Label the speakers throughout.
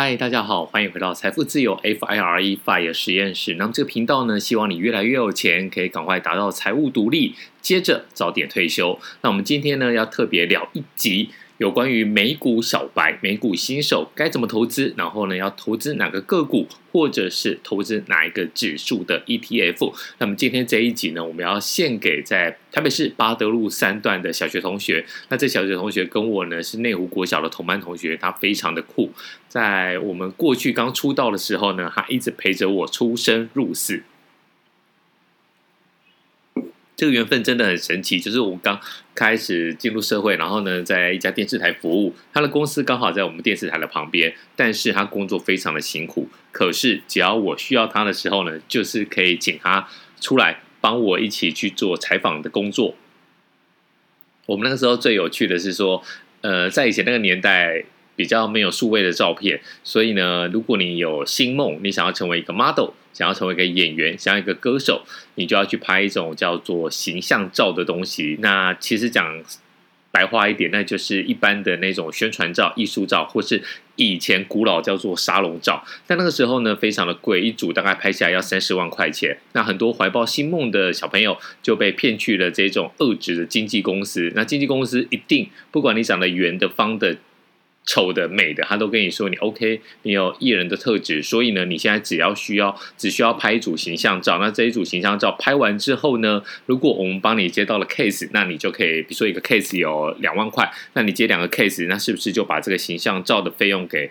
Speaker 1: 嗨，大家好，欢迎回到财富自由 FIRE FIRE 实验室。那么这个频道呢，希望你越来越有钱，可以赶快达到财务独立，接着早点退休。那我们今天呢，要特别聊一集。有关于美股小白、美股新手该怎么投资，然后呢，要投资哪个个股，或者是投资哪一个指数的 ETF。那么今天这一集呢，我们要献给在台北市八德路三段的小学同学。那这小学同学跟我呢是内湖国小的同班同学，他非常的酷。在我们过去刚出道的时候呢，他一直陪着我出生入死。这个缘分真的很神奇，就是我刚开始进入社会，然后呢，在一家电视台服务，他的公司刚好在我们电视台的旁边，但是他工作非常的辛苦，可是只要我需要他的时候呢，就是可以请他出来帮我一起去做采访的工作。我们那个时候最有趣的是说，呃，在以前那个年代。比较没有数位的照片，所以呢，如果你有星梦，你想要成为一个 model，想要成为一个演员，想要一个歌手，你就要去拍一种叫做形象照的东西。那其实讲白话一点，那就是一般的那种宣传照、艺术照，或是以前古老叫做沙龙照。但那个时候呢，非常的贵，一组大概拍下来要三十万块钱。那很多怀抱星梦的小朋友就被骗去了这种恶质的经纪公司。那经纪公司一定不管你长得圆的、方的。丑的、美的，他都跟你说你 OK，你有艺人的特质，所以呢，你现在只要需要，只需要拍一组形象照。那这一组形象照拍完之后呢，如果我们帮你接到了 case，那你就可以，比如说一个 case 有两万块，那你接两个 case，那是不是就把这个形象照的费用给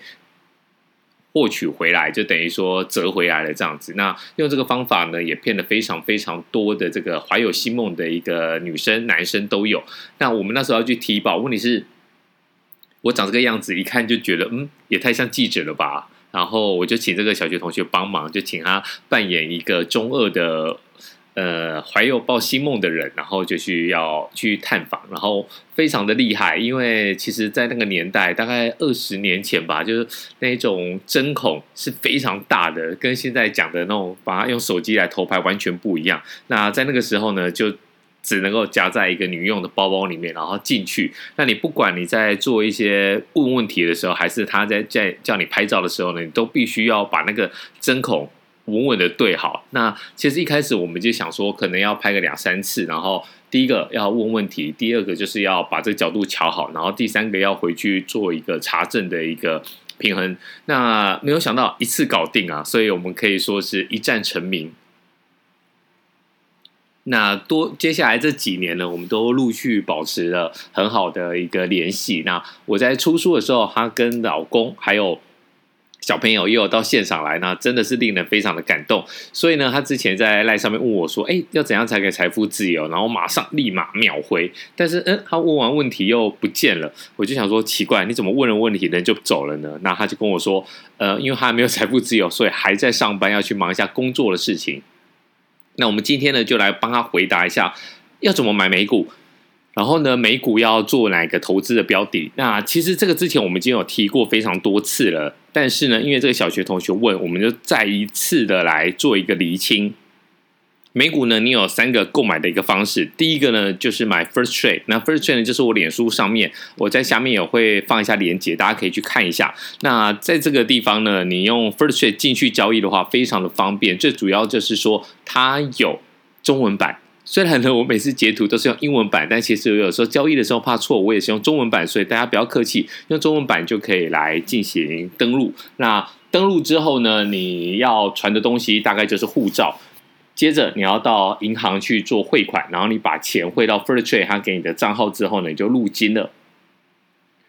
Speaker 1: 获取回来，就等于说折回来了这样子？那用这个方法呢，也骗了非常非常多的这个怀有星梦的一个女生、男生都有。那我们那时候要去提保，问题是。我长这个样子，一看就觉得，嗯，也太像记者了吧。然后我就请这个小学同学帮忙，就请他扮演一个中二的，呃，怀有抱星梦的人，然后就去要去探访，然后非常的厉害，因为其实，在那个年代，大概二十年前吧，就是那种针孔是非常大的，跟现在讲的那种把它用手机来偷拍完全不一样。那在那个时候呢，就。只能够夹在一个女用的包包里面，然后进去。那你不管你在做一些问问题的时候，还是他在在叫你拍照的时候呢，你都必须要把那个针孔稳稳的对好。那其实一开始我们就想说，可能要拍个两三次，然后第一个要问问题，第二个就是要把这个角度调好，然后第三个要回去做一个查证的一个平衡。那没有想到一次搞定啊，所以我们可以说是一战成名。那多接下来这几年呢，我们都陆续保持了很好的一个联系。那我在出书的时候，她跟老公还有小朋友也有到现场来，那真的是令人非常的感动。所以呢，她之前在赖上面问我说：“哎，要怎样才可以财富自由？”然后马上立马秒回。但是，嗯，她问完问题又不见了，我就想说奇怪，你怎么问了问题人就走了呢？那她就跟我说：“呃，因为她还没有财富自由，所以还在上班，要去忙一下工作的事情。”那我们今天呢，就来帮他回答一下，要怎么买美股，然后呢，美股要做哪个投资的标的？那其实这个之前我们已经有提过非常多次了，但是呢，因为这个小学同学问，我们就再一次的来做一个厘清。美股呢，你有三个购买的一个方式。第一个呢，就是买 First Trade。那 First Trade 呢，就是我脸书上面，我在下面也会放一下链接，大家可以去看一下。那在这个地方呢，你用 First Trade 进去交易的话，非常的方便。最主要就是说，它有中文版。虽然呢，我每次截图都是用英文版，但其实有时候交易的时候怕错，我也是用中文版。所以大家不要客气，用中文版就可以来进行登录。那登录之后呢，你要传的东西大概就是护照。接着你要到银行去做汇款，然后你把钱汇到 First Trade 他给你的账号之后呢，你就入金了。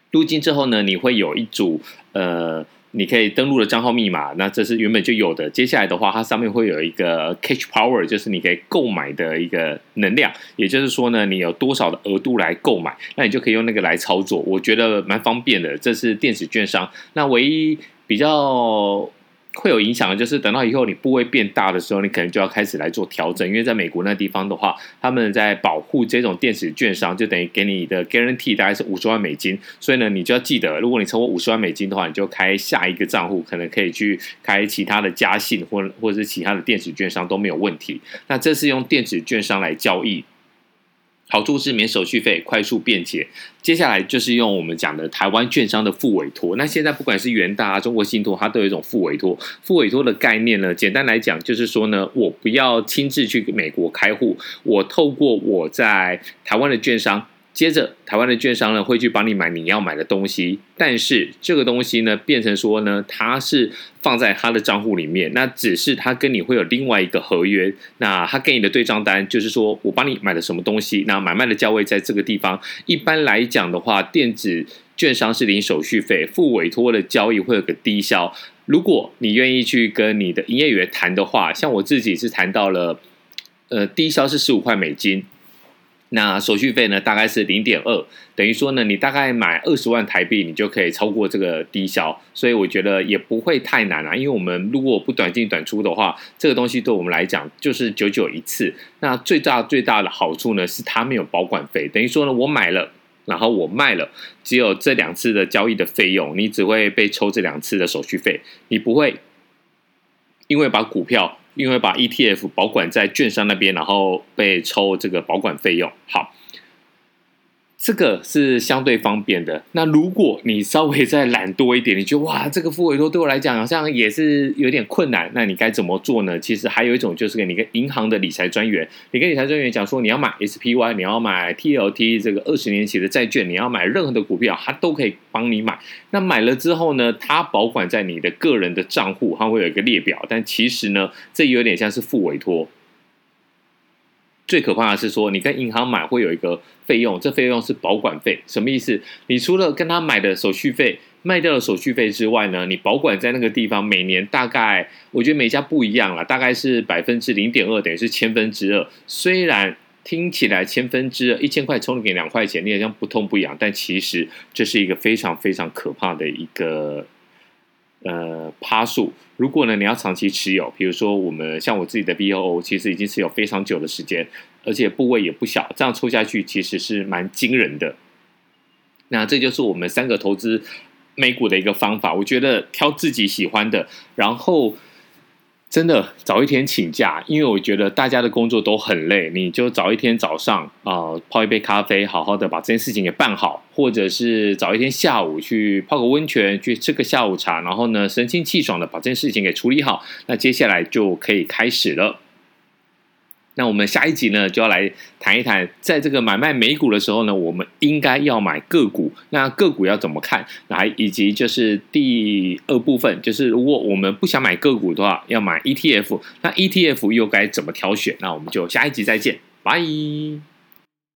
Speaker 1: 入金之后呢，你会有一组呃，你可以登录的账号密码，那这是原本就有的。接下来的话，它上面会有一个 Cash Power，就是你可以购买的一个能量。也就是说呢，你有多少的额度来购买，那你就可以用那个来操作。我觉得蛮方便的。这是电子券商，那唯一比较。会有影响的，就是等到以后你部位变大的时候，你可能就要开始来做调整。因为在美国那地方的话，他们在保护这种电子券商，就等于给你的 guarantee 大概是五十万美金。所以呢，你就要记得，如果你超过五十万美金的话，你就开下一个账户，可能可以去开其他的家信或或者是其他的电子券商都没有问题。那这是用电子券商来交易。好处是免手续费，快速便捷。接下来就是用我们讲的台湾券商的副委托。那现在不管是元大啊、中国信托，它都有一种副委托。副委托的概念呢，简单来讲就是说呢，我不要亲自去美国开户，我透过我在台湾的券商。接着，台湾的券商呢会去帮你买你要买的东西，但是这个东西呢变成说呢，它是放在他的账户里面，那只是他跟你会有另外一个合约，那他给你的对账单就是说我帮你买了什么东西，那买卖的价位在这个地方。一般来讲的话，电子券商是零手续费，付委托的交易会有个低消。如果你愿意去跟你的营业员谈的话，像我自己是谈到了，呃，低消是十五块美金。那手续费呢，大概是零点二，等于说呢，你大概买二十万台币，你就可以超过这个低消，所以我觉得也不会太难啊。因为我们如果不短进短出的话，这个东西对我们来讲就是久久一次。那最大最大的好处呢，是它没有保管费，等于说呢，我买了，然后我卖了，只有这两次的交易的费用，你只会被抽这两次的手续费，你不会因为把股票。因为把 ETF 保管在券商那边，然后被抽这个保管费用。好。这个是相对方便的。那如果你稍微再懒多一点，你觉得哇，这个复委托对我来讲好像也是有点困难。那你该怎么做呢？其实还有一种就是跟你跟银行的理财专员，你跟理财专员讲说，你要买 SPY，你要买 TLT 这个二十年期的债券，你要买任何的股票，他都可以帮你买。那买了之后呢，他保管在你的个人的账户，它会有一个列表。但其实呢，这有点像是复委托。最可怕的是说，你跟银行买会有一个费用，这费用是保管费，什么意思？你除了跟他买的手续费卖掉的手续费之外呢，你保管在那个地方，每年大概我觉得每家不一样啦，大概是百分之零点二，等于是千分之二。虽然听起来千分之二，一千块充给两块钱，你好像不痛不痒，但其实这是一个非常非常可怕的一个。呃，趴数，如果呢你要长期持有，比如说我们像我自己的 B O O，其实已经持有非常久的时间，而且部位也不小，这样抽下去其实是蛮惊人的。那这就是我们三个投资美股的一个方法，我觉得挑自己喜欢的，然后。真的早一天请假，因为我觉得大家的工作都很累，你就早一天早上啊、泡一杯咖啡，好好的把这件事情给办好，或者是早一天下午去泡个温泉，去吃个下午茶，然后呢神清气爽的把这件事情给处理好，那接下来就可以开始了。那我们下一集呢，就要来谈一谈，在这个买卖美股的时候呢，我们应该要买个股。那个股要怎么看？来，以及就是第二部分，就是如果我们不想买个股的话，要买 ETF。那 ETF 又该怎么挑选？那我们就下一集再见，拜。